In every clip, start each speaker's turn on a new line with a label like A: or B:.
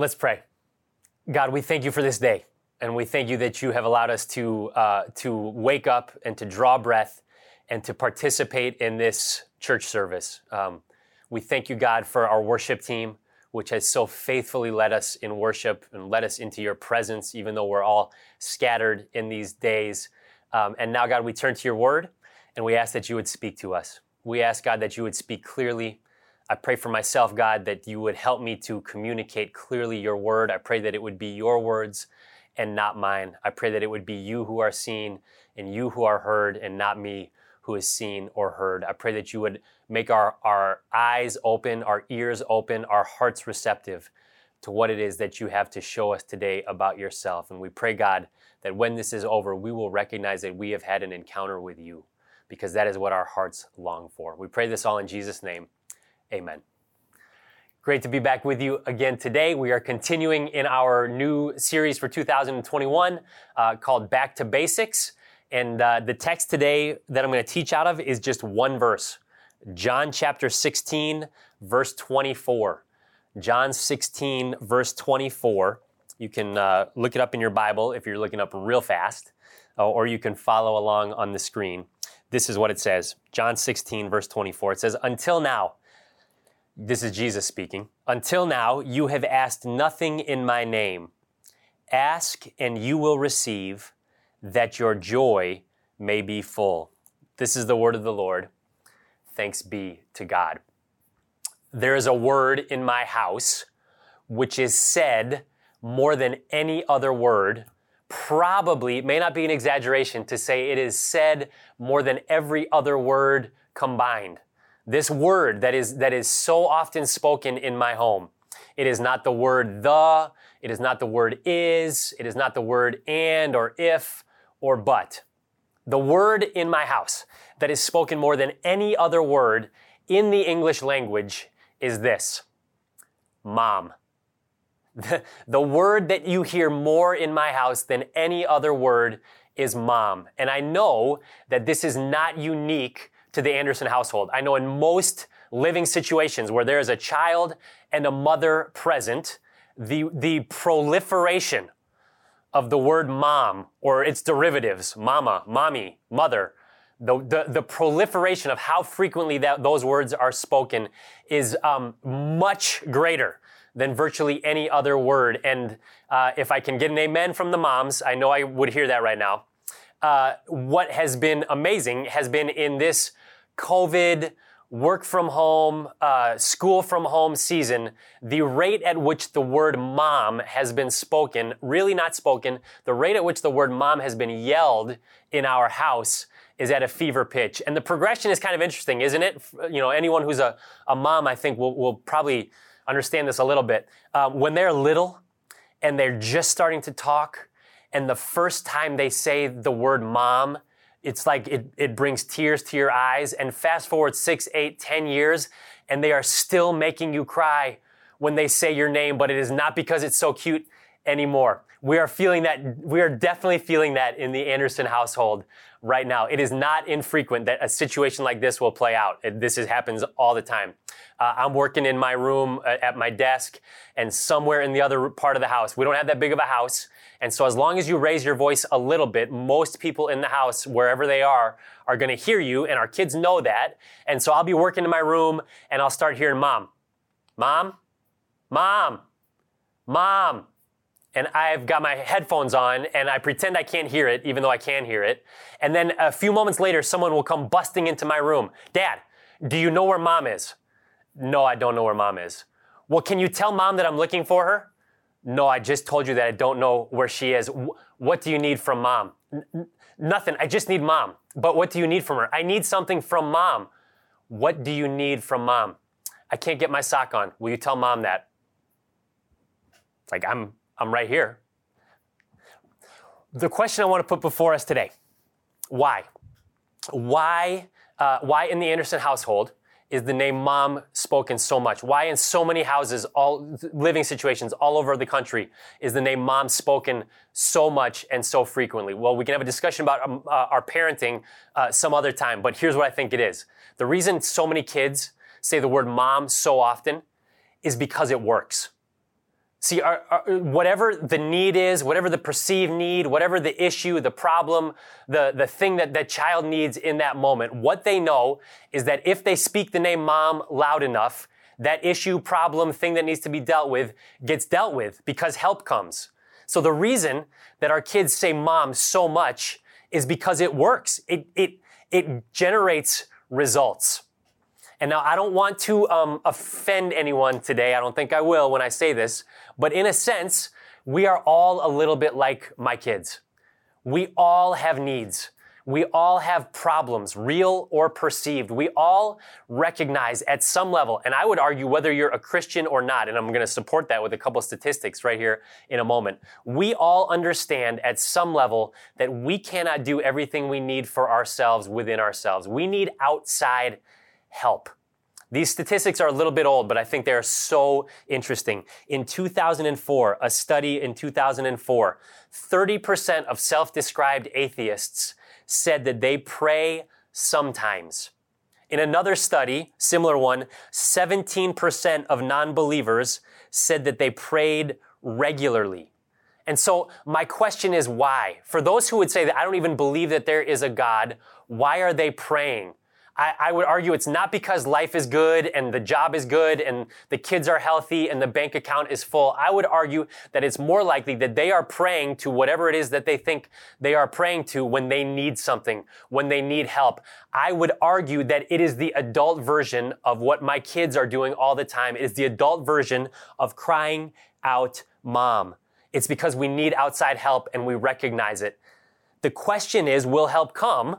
A: Let's pray. God, we thank you for this day, and we thank you that you have allowed us to, uh, to wake up and to draw breath and to participate in this church service. Um, we thank you, God, for our worship team, which has so faithfully led us in worship and led us into your presence, even though we're all scattered in these days. Um, and now, God, we turn to your word and we ask that you would speak to us. We ask, God, that you would speak clearly I pray for myself, God, that you would help me to communicate clearly your word. I pray that it would be your words and not mine. I pray that it would be you who are seen and you who are heard and not me who is seen or heard. I pray that you would make our, our eyes open, our ears open, our hearts receptive to what it is that you have to show us today about yourself. And we pray, God, that when this is over, we will recognize that we have had an encounter with you because that is what our hearts long for. We pray this all in Jesus' name. Amen. Great to be back with you again today. We are continuing in our new series for 2021 uh, called Back to Basics. And uh, the text today that I'm going to teach out of is just one verse John chapter 16, verse 24. John 16, verse 24. You can uh, look it up in your Bible if you're looking up real fast, uh, or you can follow along on the screen. This is what it says John 16, verse 24. It says, Until now, this is Jesus speaking. Until now, you have asked nothing in my name. Ask and you will receive, that your joy may be full. This is the word of the Lord. Thanks be to God. There is a word in my house which is said more than any other word. Probably, it may not be an exaggeration to say it is said more than every other word combined. This word that is, that is so often spoken in my home. It is not the word the, it is not the word is, it is not the word and or if or but. The word in my house that is spoken more than any other word in the English language is this. Mom. The, the word that you hear more in my house than any other word is mom. And I know that this is not unique to the Anderson household. I know in most living situations where there is a child and a mother present, the, the proliferation of the word mom or its derivatives, mama, mommy, mother, the, the, the proliferation of how frequently that, those words are spoken is um, much greater than virtually any other word. And uh, if I can get an amen from the moms, I know I would hear that right now. Uh, what has been amazing has been in this COVID, work from home, uh, school from home season, the rate at which the word mom has been spoken, really not spoken, the rate at which the word mom has been yelled in our house is at a fever pitch. And the progression is kind of interesting, isn't it? You know, anyone who's a, a mom, I think, will, will probably understand this a little bit. Um, when they're little and they're just starting to talk, and the first time they say the word mom, it's like it, it brings tears to your eyes. And fast forward six, eight, ten years, and they are still making you cry when they say your name, but it is not because it's so cute anymore. We are feeling that, we are definitely feeling that in the Anderson household right now. It is not infrequent that a situation like this will play out. This is, happens all the time. Uh, I'm working in my room uh, at my desk and somewhere in the other part of the house. We don't have that big of a house. And so as long as you raise your voice a little bit, most people in the house, wherever they are, are going to hear you. And our kids know that. And so I'll be working in my room and I'll start hearing mom, mom, mom, mom. And I've got my headphones on and I pretend I can't hear it, even though I can hear it. And then a few moments later, someone will come busting into my room. Dad, do you know where mom is? No, I don't know where mom is. Well, can you tell mom that I'm looking for her? No, I just told you that I don't know where she is. What do you need from mom? N- nothing. I just need mom. But what do you need from her? I need something from mom. What do you need from mom? I can't get my sock on. Will you tell mom that? Like, I'm, I'm right here. The question I want to put before us today why? Why, uh, why in the Anderson household is the name mom spoken so much? Why in so many houses, all living situations all over the country, is the name mom spoken so much and so frequently? Well, we can have a discussion about um, uh, our parenting uh, some other time, but here's what I think it is. The reason so many kids say the word mom so often is because it works. See, our, our, whatever the need is, whatever the perceived need, whatever the issue, the problem, the, the thing that that child needs in that moment, what they know is that if they speak the name mom loud enough, that issue, problem, thing that needs to be dealt with gets dealt with because help comes. So the reason that our kids say mom so much is because it works. It, it, it generates results. And now I don't want to um, offend anyone today. I don't think I will when I say this. But in a sense, we are all a little bit like my kids. We all have needs. We all have problems, real or perceived. We all recognize at some level, and I would argue whether you're a Christian or not, and I'm going to support that with a couple statistics right here in a moment. We all understand at some level that we cannot do everything we need for ourselves within ourselves. We need outside help. These statistics are a little bit old, but I think they are so interesting. In 2004, a study in 2004, 30% of self-described atheists said that they pray sometimes. In another study, similar one, 17% of non-believers said that they prayed regularly. And so my question is why? For those who would say that I don't even believe that there is a God, why are they praying? I, I, would argue it's not because life is good and the job is good and the kids are healthy and the bank account is full. I would argue that it's more likely that they are praying to whatever it is that they think they are praying to when they need something, when they need help. I would argue that it is the adult version of what my kids are doing all the time. It is the adult version of crying out, mom. It's because we need outside help and we recognize it. The question is, will help come?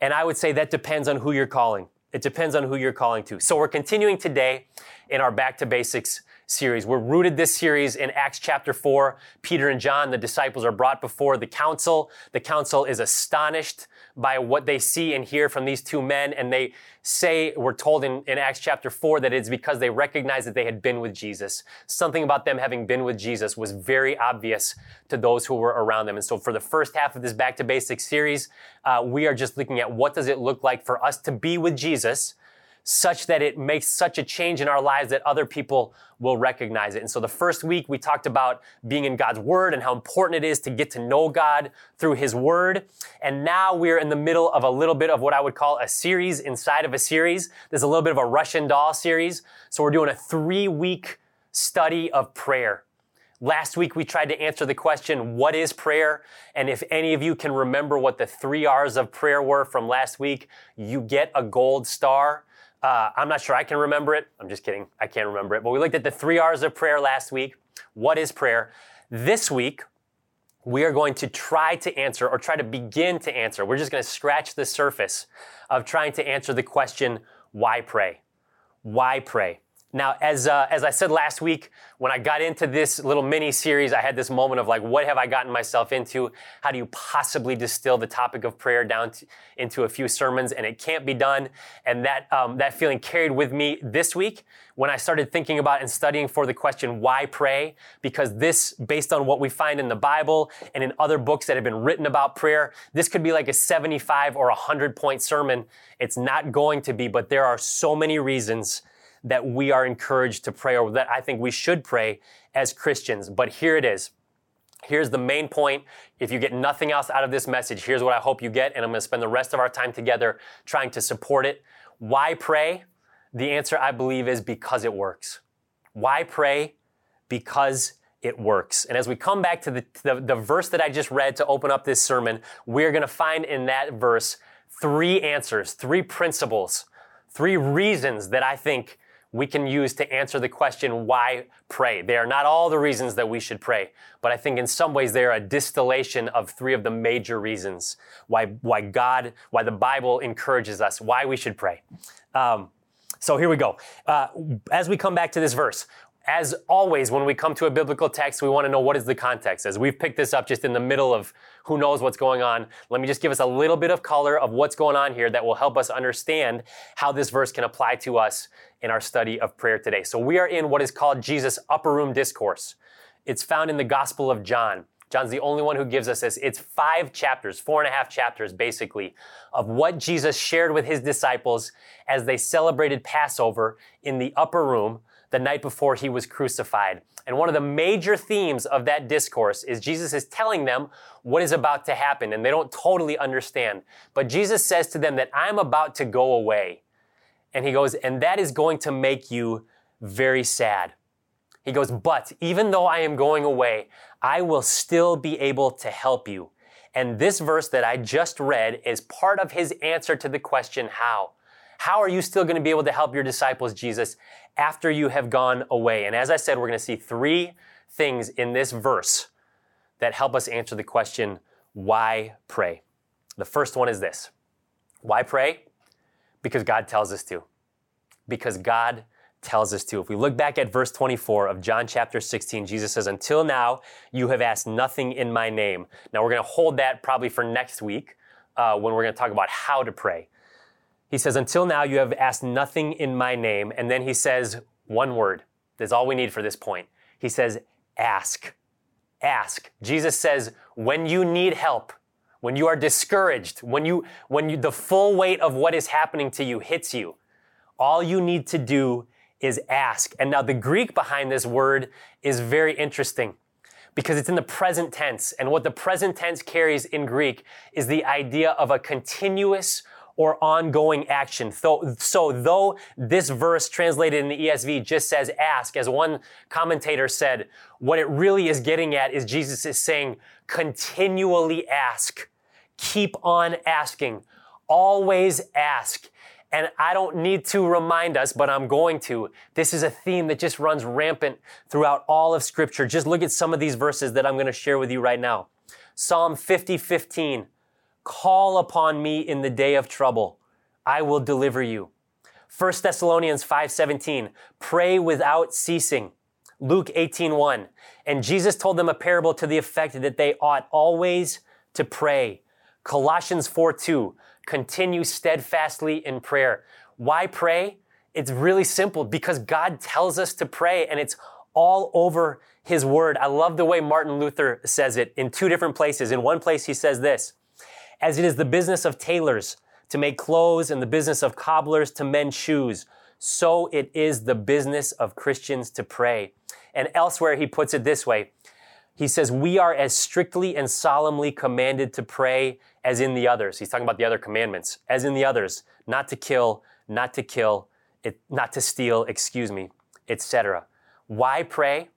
A: And I would say that depends on who you're calling. It depends on who you're calling to. So we're continuing today in our Back to Basics series. We're rooted this series in Acts chapter 4. Peter and John, the disciples, are brought before the council. The council is astonished by what they see and hear from these two men, and they say, we're told in, in Acts chapter 4 that it's because they recognized that they had been with Jesus. Something about them having been with Jesus was very obvious to those who were around them. And so for the first half of this Back to Basics series, uh, we are just looking at what does it look like for us to be with Jesus such that it makes such a change in our lives that other people will recognize it. And so the first week we talked about being in God's Word and how important it is to get to know God through His Word. And now we're in the middle of a little bit of what I would call a series inside of a series. There's a little bit of a Russian doll series. So we're doing a three week study of prayer. Last week we tried to answer the question, what is prayer? And if any of you can remember what the three R's of prayer were from last week, you get a gold star. Uh, I'm not sure I can remember it. I'm just kidding. I can't remember it. But we looked at the three R's of prayer last week. What is prayer? This week, we are going to try to answer or try to begin to answer. We're just going to scratch the surface of trying to answer the question, why pray? Why pray? Now, as, uh, as I said last week, when I got into this little mini series, I had this moment of like, what have I gotten myself into? How do you possibly distill the topic of prayer down to, into a few sermons? And it can't be done. And that, um, that feeling carried with me this week when I started thinking about and studying for the question, why pray? Because this, based on what we find in the Bible and in other books that have been written about prayer, this could be like a 75 or 100 point sermon. It's not going to be, but there are so many reasons that we are encouraged to pray or that I think we should pray as Christians. But here it is. Here's the main point. If you get nothing else out of this message, here's what I hope you get, and I'm going to spend the rest of our time together trying to support it. Why pray? The answer, I believe, is because it works. Why pray? Because it works. And as we come back to the, the, the verse that I just read to open up this sermon, we're going to find in that verse three answers, three principles, three reasons that I think we can use to answer the question, why pray? They are not all the reasons that we should pray, but I think in some ways they are a distillation of three of the major reasons why, why God, why the Bible encourages us, why we should pray. Um, so here we go. Uh, as we come back to this verse, as always, when we come to a biblical text, we want to know what is the context. As we've picked this up just in the middle of who knows what's going on, let me just give us a little bit of color of what's going on here that will help us understand how this verse can apply to us in our study of prayer today. So we are in what is called Jesus' upper room discourse. It's found in the Gospel of John. John's the only one who gives us this. It's five chapters, four and a half chapters basically, of what Jesus shared with his disciples as they celebrated Passover in the upper room the night before he was crucified. And one of the major themes of that discourse is Jesus is telling them what is about to happen, and they don't totally understand. But Jesus says to them that I'm about to go away. And he goes, and that is going to make you very sad. He goes, but even though I am going away, I will still be able to help you. And this verse that I just read is part of his answer to the question, how? How are you still going to be able to help your disciples, Jesus, after you have gone away? And as I said, we're going to see three things in this verse that help us answer the question, why pray? The first one is this. Why pray? Because God tells us to. Because God tells us to. If we look back at verse 24 of John chapter 16, Jesus says, Until now, you have asked nothing in my name. Now, we're going to hold that probably for next week uh, when we're going to talk about how to pray. He says, Until now, you have asked nothing in my name. And then he says, one word. That's all we need for this point. He says, Ask. Ask. Jesus says, When you need help, when you are discouraged, when you, when you, the full weight of what is happening to you hits you, all you need to do is ask. And now the Greek behind this word is very interesting because it's in the present tense. And what the present tense carries in Greek is the idea of a continuous or ongoing action. So, so though this verse translated in the ESV just says ask, as one commentator said, what it really is getting at is Jesus is saying continually ask. Keep on asking. Always ask. And I don't need to remind us, but I'm going to. This is a theme that just runs rampant throughout all of scripture. Just look at some of these verses that I'm going to share with you right now. Psalm 50, 15. Call upon me in the day of trouble. I will deliver you. 1 Thessalonians 5:17, pray without ceasing. Luke 18:1, and Jesus told them a parable to the effect that they ought always to pray. Colossians 4:2, continue steadfastly in prayer. Why pray? It's really simple because God tells us to pray and it's all over his word. I love the way Martin Luther says it in two different places. In one place, he says this, as it is the business of tailors to make clothes and the business of cobblers to mend shoes, so it is the business of Christians to pray. And elsewhere, he puts it this way. He says, we are as strictly and solemnly commanded to pray as in the others. He's talking about the other commandments, as in the others, not to kill, not to kill, it, not to steal, excuse me, etc. Why pray?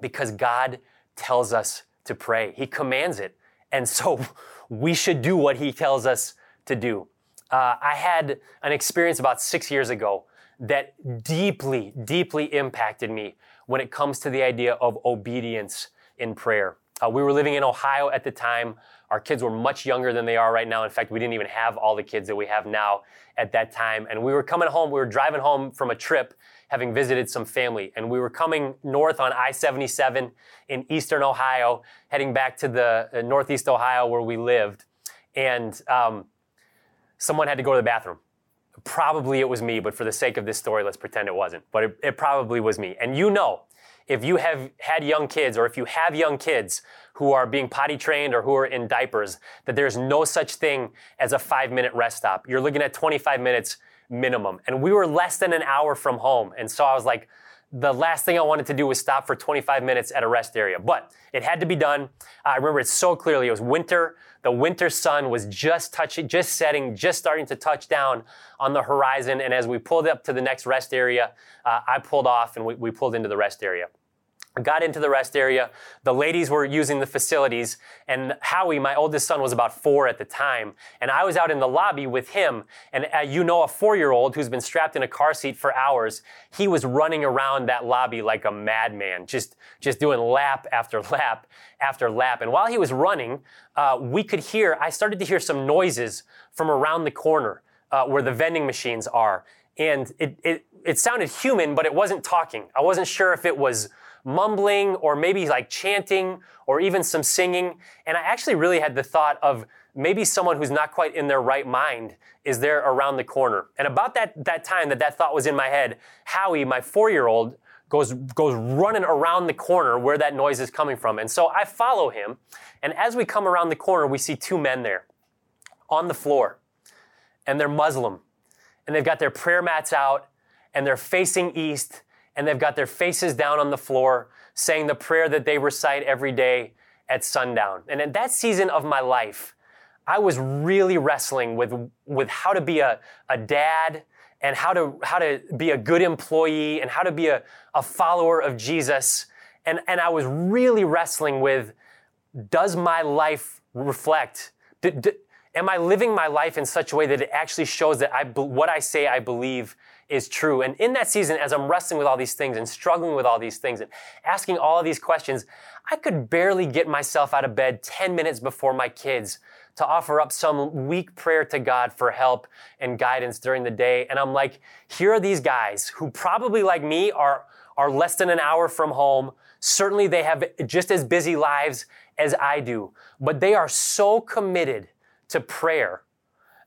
A: Because God tells us to pray. He commands it. And so we should do what he tells us to do. Uh, I had an experience about six years ago that deeply, deeply impacted me when it comes to the idea of obedience in prayer. Uh, we were living in Ohio at the time. Our kids were much younger than they are right now. In fact, we didn't even have all the kids that we have now at that time. And we were coming home, we were driving home from a trip, having visited some family. And we were coming north on I 77 in eastern Ohio, heading back to the uh, northeast Ohio where we lived. And um, someone had to go to the bathroom. Probably it was me, but for the sake of this story, let's pretend it wasn't. But it, it probably was me. And you know, if you have had young kids or if you have young kids who are being potty trained or who are in diapers, that there's no such thing as a five minute rest stop. You're looking at 25 minutes minimum. And we were less than an hour from home. And so I was like, the last thing I wanted to do was stop for 25 minutes at a rest area, but it had to be done. I remember it so clearly. It was winter. The winter sun was just touching, just setting, just starting to touch down on the horizon. And as we pulled up to the next rest area, uh, I pulled off and we, we pulled into the rest area got into the rest area. The ladies were using the facilities, and Howie, my oldest son, was about four at the time. And I was out in the lobby with him. And uh, you know, a four year old who's been strapped in a car seat for hours, he was running around that lobby like a madman, just, just doing lap after lap after lap. And while he was running, uh, we could hear, I started to hear some noises from around the corner uh, where the vending machines are. And it, it, it sounded human, but it wasn't talking. I wasn't sure if it was mumbling or maybe like chanting or even some singing. And I actually really had the thought of maybe someone who's not quite in their right mind is there around the corner. And about that, that time that that thought was in my head, Howie, my four year old, goes, goes running around the corner where that noise is coming from. And so I follow him. And as we come around the corner, we see two men there on the floor. And they're Muslim. And they've got their prayer mats out and they're facing east and they've got their faces down on the floor saying the prayer that they recite every day at sundown. And in that season of my life, I was really wrestling with, with how to be a, a dad and how to, how to be a good employee and how to be a, a follower of Jesus. And, and I was really wrestling with, does my life reflect, do, do, am I living my life in such a way that it actually shows that I, what I say I believe is true. And in that season, as I'm wrestling with all these things and struggling with all these things and asking all of these questions, I could barely get myself out of bed 10 minutes before my kids to offer up some weak prayer to God for help and guidance during the day. And I'm like, here are these guys who probably like me are, are less than an hour from home. Certainly they have just as busy lives as I do, but they are so committed to prayer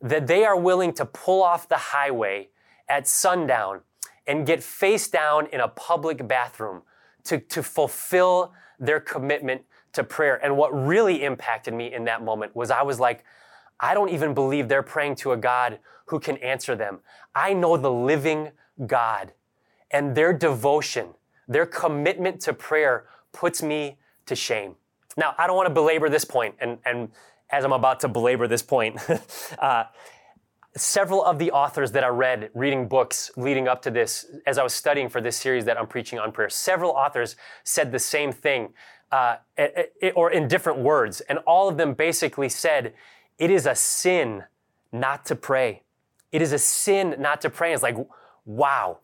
A: that they are willing to pull off the highway at sundown and get face down in a public bathroom to, to fulfill their commitment to prayer. And what really impacted me in that moment was I was like, I don't even believe they're praying to a God who can answer them. I know the living God and their devotion, their commitment to prayer puts me to shame. Now, I don't want to belabor this point, and, and as I'm about to belabor this point, uh, several of the authors that I read reading books leading up to this, as I was studying for this series that I'm preaching on prayer, several authors said the same thing, uh, or in different words. And all of them basically said, it is a sin not to pray. It is a sin not to pray. It's like, wow.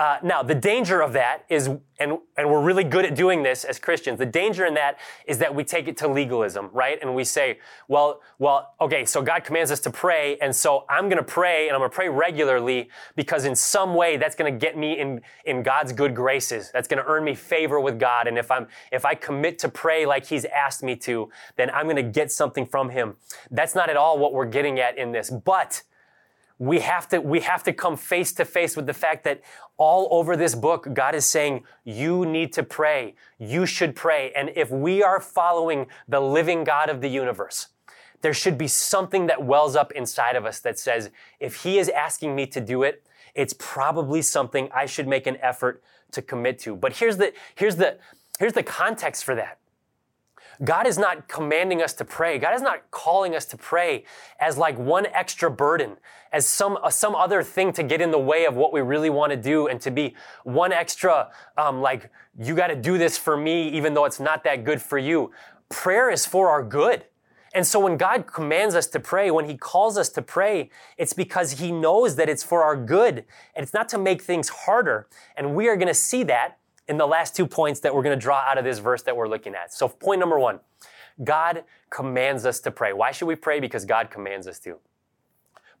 A: Uh, now, the danger of that is, and, and we're really good at doing this as Christians, the danger in that is that we take it to legalism, right? And we say, well, well, okay, so God commands us to pray, and so I'm gonna pray, and I'm gonna pray regularly because in some way that's gonna get me in, in God's good graces. That's gonna earn me favor with God. And if I'm, if I commit to pray like He's asked me to, then I'm gonna get something from Him. That's not at all what we're getting at in this. But we have to, we have to come face to face with the fact that all over this book, God is saying, you need to pray. You should pray. And if we are following the living God of the universe, there should be something that wells up inside of us that says, if he is asking me to do it, it's probably something I should make an effort to commit to. But here's the, here's the, here's the context for that. God is not commanding us to pray. God is not calling us to pray as like one extra burden, as some uh, some other thing to get in the way of what we really want to do, and to be one extra um, like you got to do this for me, even though it's not that good for you. Prayer is for our good. And so when God commands us to pray, when He calls us to pray, it's because He knows that it's for our good. And it's not to make things harder. And we are going to see that in the last two points that we're going to draw out of this verse that we're looking at. So, point number one God commands us to pray. Why should we pray? Because God commands us to.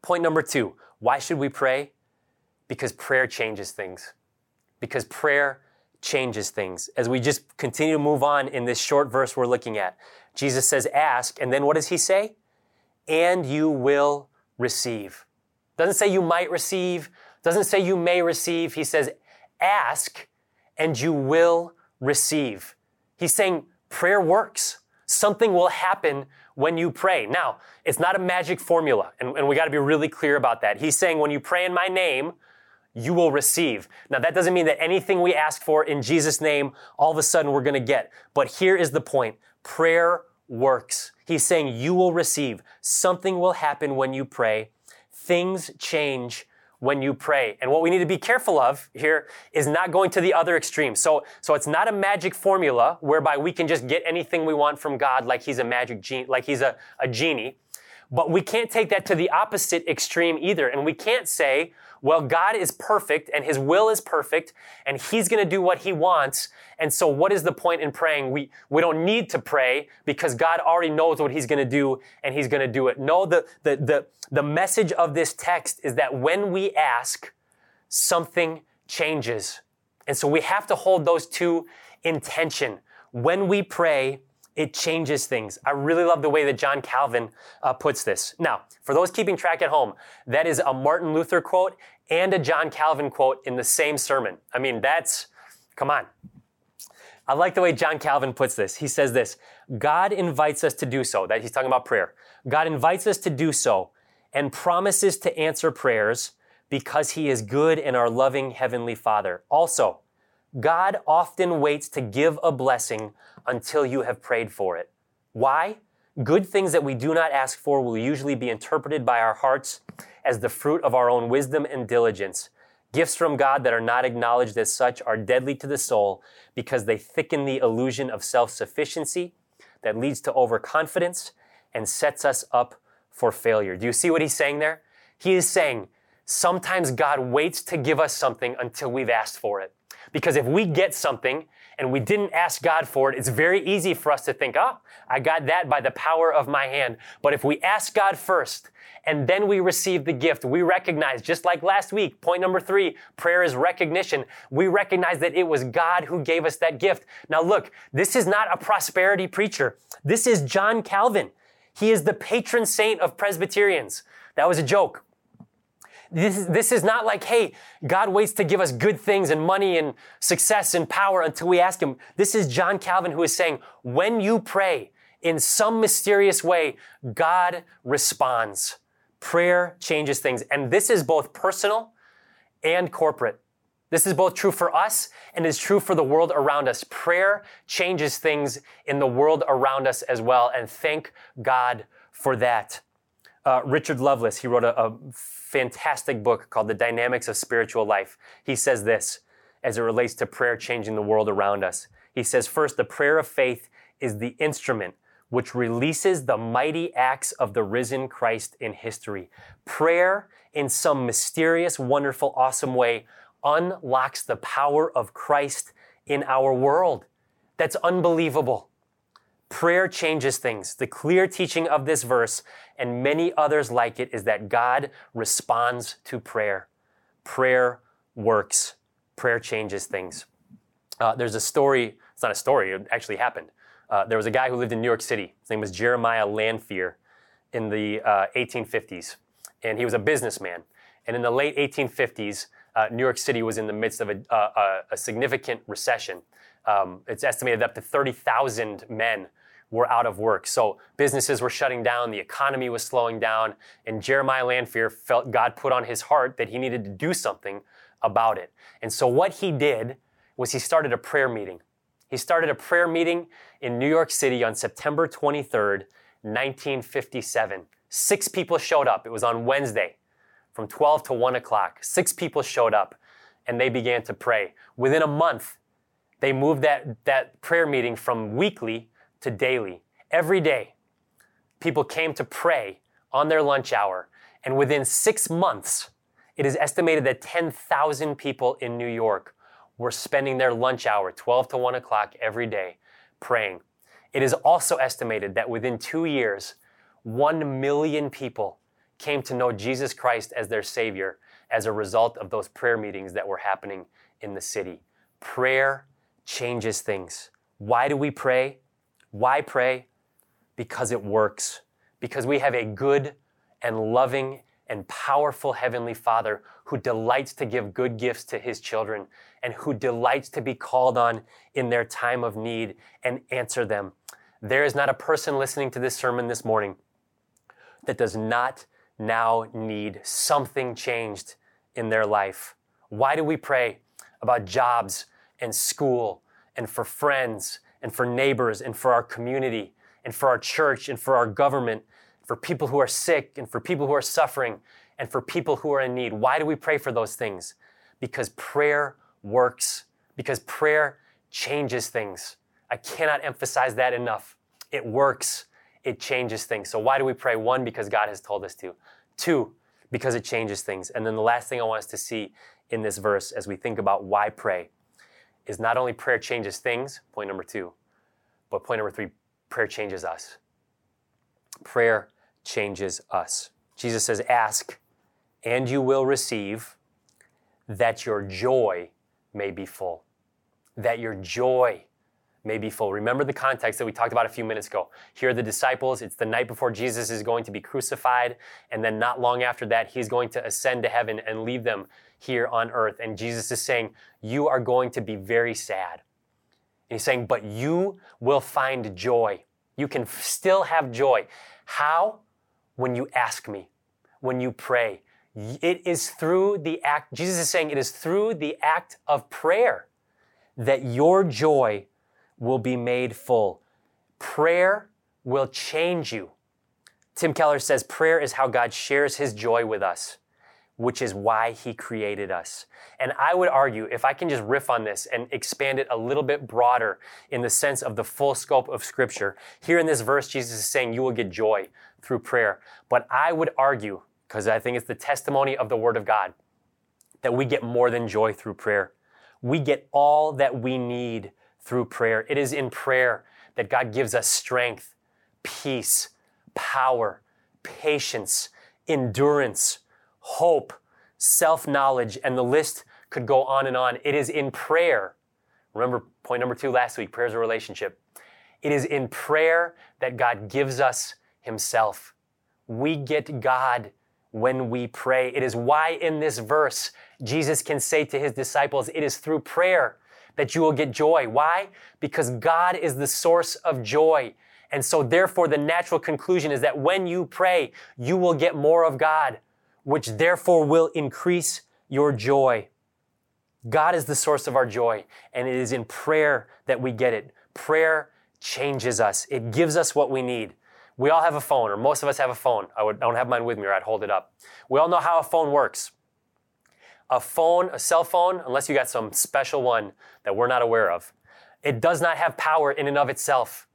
A: Point number two why should we pray? Because prayer changes things. Because prayer changes things. As we just continue to move on in this short verse we're looking at, Jesus says, Ask, and then what does he say? And you will receive. Doesn't say you might receive, doesn't say you may receive. He says, Ask, and you will receive. He's saying prayer works. Something will happen when you pray. Now, it's not a magic formula, and, and we got to be really clear about that. He's saying when you pray in my name, you will receive. Now, that doesn't mean that anything we ask for in Jesus' name, all of a sudden we're going to get. But here is the point prayer works. He's saying you will receive. Something will happen when you pray. Things change when you pray. And what we need to be careful of here is not going to the other extreme. So, so it's not a magic formula whereby we can just get anything we want from God like he's a magic genie, like he's a, a genie. But we can't take that to the opposite extreme either. And we can't say, well, God is perfect and his will is perfect and he's going to do what he wants. And so what is the point in praying? We, we don't need to pray because God already knows what he's going to do and he's going to do it. No, the, the, the, the message of this text is that when we ask, something changes. And so we have to hold those two in tension. When we pray, it changes things. I really love the way that John Calvin uh, puts this. Now, for those keeping track at home, that is a Martin Luther quote and a John Calvin quote in the same sermon. I mean, that's, come on. I like the way John Calvin puts this. He says this God invites us to do so, that he's talking about prayer. God invites us to do so and promises to answer prayers because he is good and our loving heavenly Father. Also, God often waits to give a blessing until you have prayed for it. Why? Good things that we do not ask for will usually be interpreted by our hearts as the fruit of our own wisdom and diligence. Gifts from God that are not acknowledged as such are deadly to the soul because they thicken the illusion of self sufficiency that leads to overconfidence and sets us up for failure. Do you see what he's saying there? He is saying sometimes God waits to give us something until we've asked for it. Because if we get something and we didn't ask God for it, it's very easy for us to think, oh, I got that by the power of my hand. But if we ask God first and then we receive the gift, we recognize, just like last week, point number three, prayer is recognition. We recognize that it was God who gave us that gift. Now look, this is not a prosperity preacher. This is John Calvin. He is the patron saint of Presbyterians. That was a joke. This is, this is not like, hey, God waits to give us good things and money and success and power until we ask Him. This is John Calvin who is saying, when you pray in some mysterious way, God responds. Prayer changes things. And this is both personal and corporate. This is both true for us and is true for the world around us. Prayer changes things in the world around us as well. And thank God for that. Uh, Richard Lovelace, he wrote a, a fantastic book called The Dynamics of Spiritual Life. He says this as it relates to prayer changing the world around us. He says, first, the prayer of faith is the instrument which releases the mighty acts of the risen Christ in history. Prayer, in some mysterious, wonderful, awesome way, unlocks the power of Christ in our world. That's unbelievable. Prayer changes things. The clear teaching of this verse and many others like it is that God responds to prayer. Prayer works. Prayer changes things. Uh, there's a story, it's not a story, it actually happened. Uh, there was a guy who lived in New York City. His name was Jeremiah Lanphier in the uh, 1850s. And he was a businessman. And in the late 1850s, uh, New York City was in the midst of a, a, a significant recession. Um, it's estimated up to 30,000 men were out of work. So businesses were shutting down, the economy was slowing down, and Jeremiah Lanphier felt God put on his heart that he needed to do something about it. And so what he did was he started a prayer meeting. He started a prayer meeting in New York City on September 23rd, 1957. Six people showed up. It was on Wednesday from 12 to 1 o'clock. Six people showed up and they began to pray. Within a month, they moved that, that prayer meeting from weekly to daily. Every day, people came to pray on their lunch hour. And within six months, it is estimated that 10,000 people in New York were spending their lunch hour, 12 to 1 o'clock every day, praying. It is also estimated that within two years, 1 million people came to know Jesus Christ as their Savior as a result of those prayer meetings that were happening in the city. Prayer changes things. Why do we pray? Why pray? Because it works. Because we have a good and loving and powerful Heavenly Father who delights to give good gifts to His children and who delights to be called on in their time of need and answer them. There is not a person listening to this sermon this morning that does not now need something changed in their life. Why do we pray about jobs and school and for friends and for neighbors and for our community and for our church and for our government, for people who are sick and for people who are suffering and for people who are in need. Why do we pray for those things? Because prayer works, because prayer changes things. I cannot emphasize that enough. It works, it changes things. So, why do we pray? One, because God has told us to. Two, because it changes things. And then the last thing I want us to see in this verse as we think about why pray is not only prayer changes things, point number two, but point number three, prayer changes us. Prayer changes us. Jesus says, Ask, and you will receive, that your joy may be full. That your joy may be full. Remember the context that we talked about a few minutes ago. Here are the disciples. It's the night before Jesus is going to be crucified. And then not long after that, he's going to ascend to heaven and leave them here on earth. And Jesus is saying, You are going to be very sad. And he's saying, But you will find joy. You can still have joy. How? When you ask me, when you pray. It is through the act, Jesus is saying, it is through the act of prayer that your joy will be made full. Prayer will change you. Tim Keller says prayer is how God shares his joy with us, which is why he created us. And I would argue, if I can just riff on this and expand it a little bit broader in the sense of the full scope of Scripture, here in this verse, Jesus is saying you will get joy through prayer. But I would argue, because I think it's the testimony of the Word of God, that we get more than joy through prayer. We get all that we need through prayer. It is in prayer that God gives us strength, peace, power, patience, endurance, hope, self knowledge, and the list could go on and on. It is in prayer. Remember point number two last week prayer is a relationship. It is in prayer that God gives us Himself. We get God when we pray. It is why in this verse, Jesus can say to His disciples, It is through prayer that you will get joy. Why? Because God is the source of joy. And so, therefore, the natural conclusion is that when you pray, you will get more of God, which therefore will increase your joy. God is the source of our joy, and it is in prayer that we get it. Prayer changes us, it gives us what we need. We all have a phone, or most of us have a phone. I, would, I don't have mine with me, or I'd hold it up. We all know how a phone works. A phone, a cell phone, unless you got some special one that we're not aware of, it does not have power in and of itself.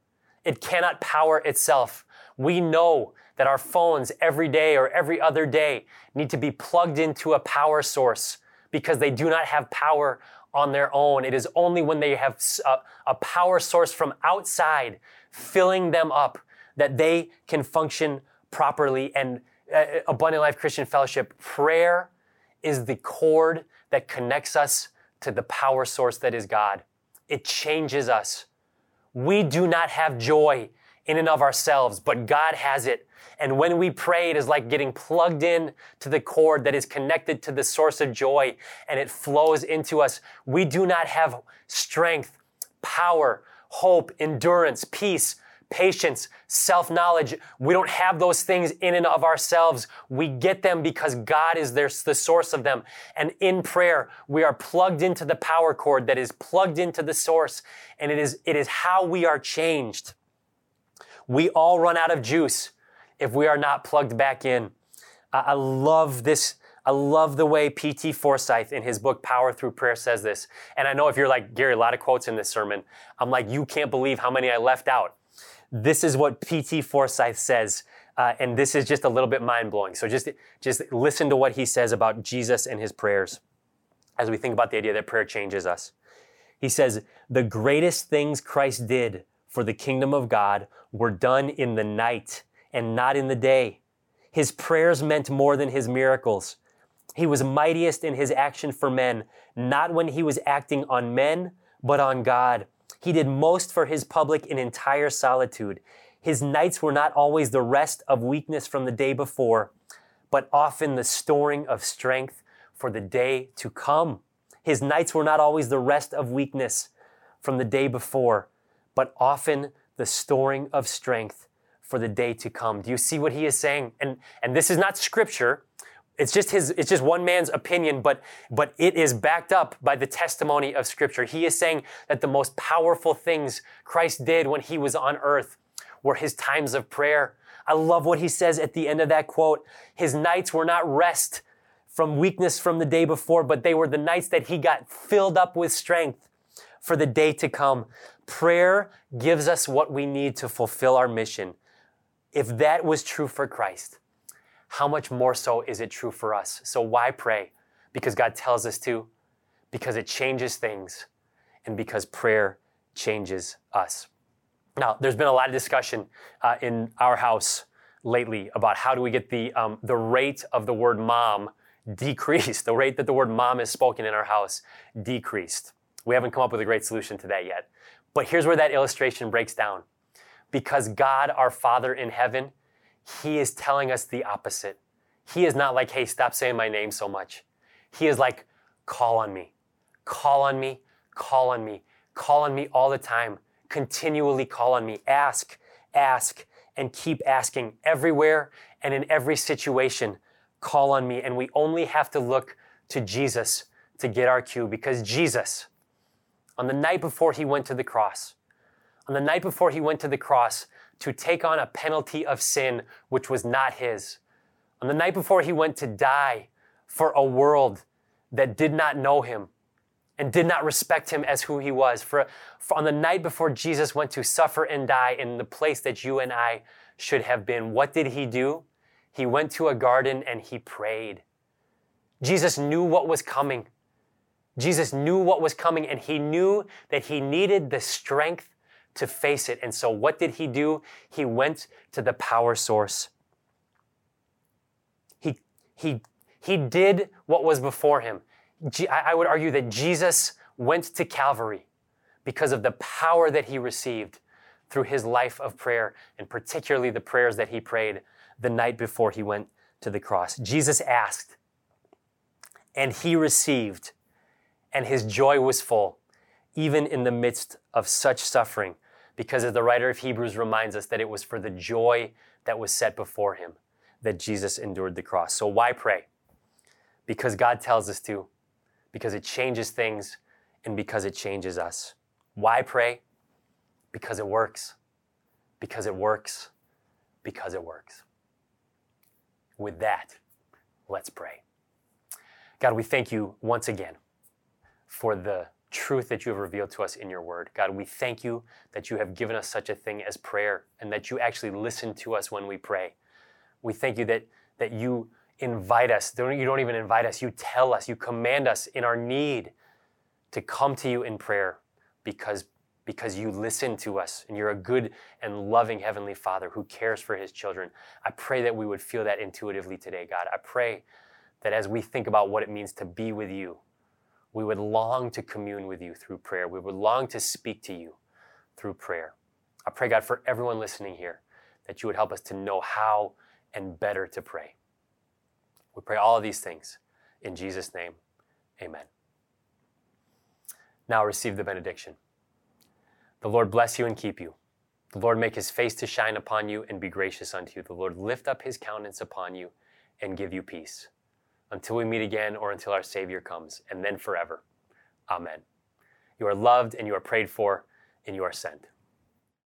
A: It cannot power itself. We know that our phones every day or every other day need to be plugged into a power source because they do not have power on their own. It is only when they have a, a, power source from outside filling them up that they can function properly. And uh, Abundant Life Christian Fellowship, prayer is the cord that connects us to the power source that is God. It changes us. We do not have joy in and of ourselves, but God has it. And when we pray, it is like getting plugged in to the cord that is connected to the source of joy and it flows into us. We do not have strength, power, hope, endurance, peace, patience, self knowledge. We don't have those things in and of ourselves. We get them because God is there, the source of them. And in prayer, we are plugged into the power cord that is plugged into the source. And it is, it is how we are changed. We all run out of juice if we are not plugged back in. I love this. I love the way P.T. Forsyth in his book Power Through Prayer says this. And I know if you're like, Gary, a lot of quotes in this sermon, I'm like, you can't believe how many I left out. This is what P.T. Forsyth says, uh, and this is just a little bit mind blowing. So just, just listen to what he says about Jesus and his prayers as we think about the idea that prayer changes us. He says, The greatest things Christ did for the kingdom of God were done in the night and not in the day. His prayers meant more than his miracles. He was mightiest in his action for men, not when he was acting on men, but on God. He did most for his public in entire solitude. His nights were not always the rest of weakness from the day before, but often the storing of strength for the day to come. His nights were not always the rest of weakness from the day before, but often the storing of strength for the day to come. Do you see what he is saying? And, and this is not scripture it's just his it's just one man's opinion but but it is backed up by the testimony of scripture. He is saying that the most powerful things christ did when he was on earth were his times of prayer. I love what he says at the end of that quote. His nights were not rest from weakness from the day before but they were the nights that he got filled up with strength for the day to come. Prayer gives us what we need to fulfill our mission. If that was true for christ how much more so is it true for us? So why pray? Because God tells us to, because it changes things, and because prayer changes us. Now, there's been a lot of discussion uh, in our house lately about how do we get the, um, the rate of the word mom decreased, the rate that the word mom is spoken in our house decreased. We haven't come up with a great solution to that yet. But here's where that illustration breaks down. Because God, our Father in heaven, he is telling us the opposite. He is not like, hey, stop saying my name so much. He is like, call on me, call on me, call on me, call on me all the time. Continually call on me. Ask, ask, and keep asking everywhere and in every situation. Call on me. And we only have to look to Jesus to get our cue because Jesus, on the night before he went to the cross, on the night before he went to the cross to take on a penalty of sin which was not his, on the night before he went to die for a world that did not know him and did not respect him as who he was, for, for on the night before Jesus went to suffer and die in the place that you and I should have been, what did he do? He went to a garden and he prayed. Jesus knew what was coming. Jesus knew what was coming and he knew that he needed the strength to face it. And so what did he do? He went to the power source. He, he, he did what was before him. I would argue that Jesus went to Calvary because of the power that he received through his life of prayer, and particularly the prayers that he prayed the night before he went to the cross. Jesus asked, and he received, and his joy was full, even in the midst of such suffering, because as the writer of Hebrews reminds us that it was for the joy that was set before him that Jesus endured the cross. So why pray? Because God tells us to, because it changes things, and because it changes us. Why pray? Because it works. Because it works. Because it works. With that, let's pray. God, we thank you once again for the truth that you have revealed to us in your word. God, we thank you that you have given us such a thing as prayer and that you actually listen to us when we pray. We thank you that, that you invite us. You don't even invite us, you tell us, you command us in our need to come to you in prayer because, because you listen to us and you're a good and loving Heavenly Father who cares for His children. I pray that we would feel that intuitively today, God. I pray that as we think about what it means to be with you, we would long to commune with you through prayer. We would long to speak to you through prayer. I pray, God, for everyone listening here, that you would help us to know how and better to pray. We pray all of these things in Jesus' name. Amen. Now receive the benediction. The Lord bless you and keep you. The Lord make his face to shine upon you and be gracious unto you. The Lord lift up his countenance upon you and give you peace. Until we meet again or until our Savior comes, and then forever. Amen. You are loved and you are prayed for, and you are sent.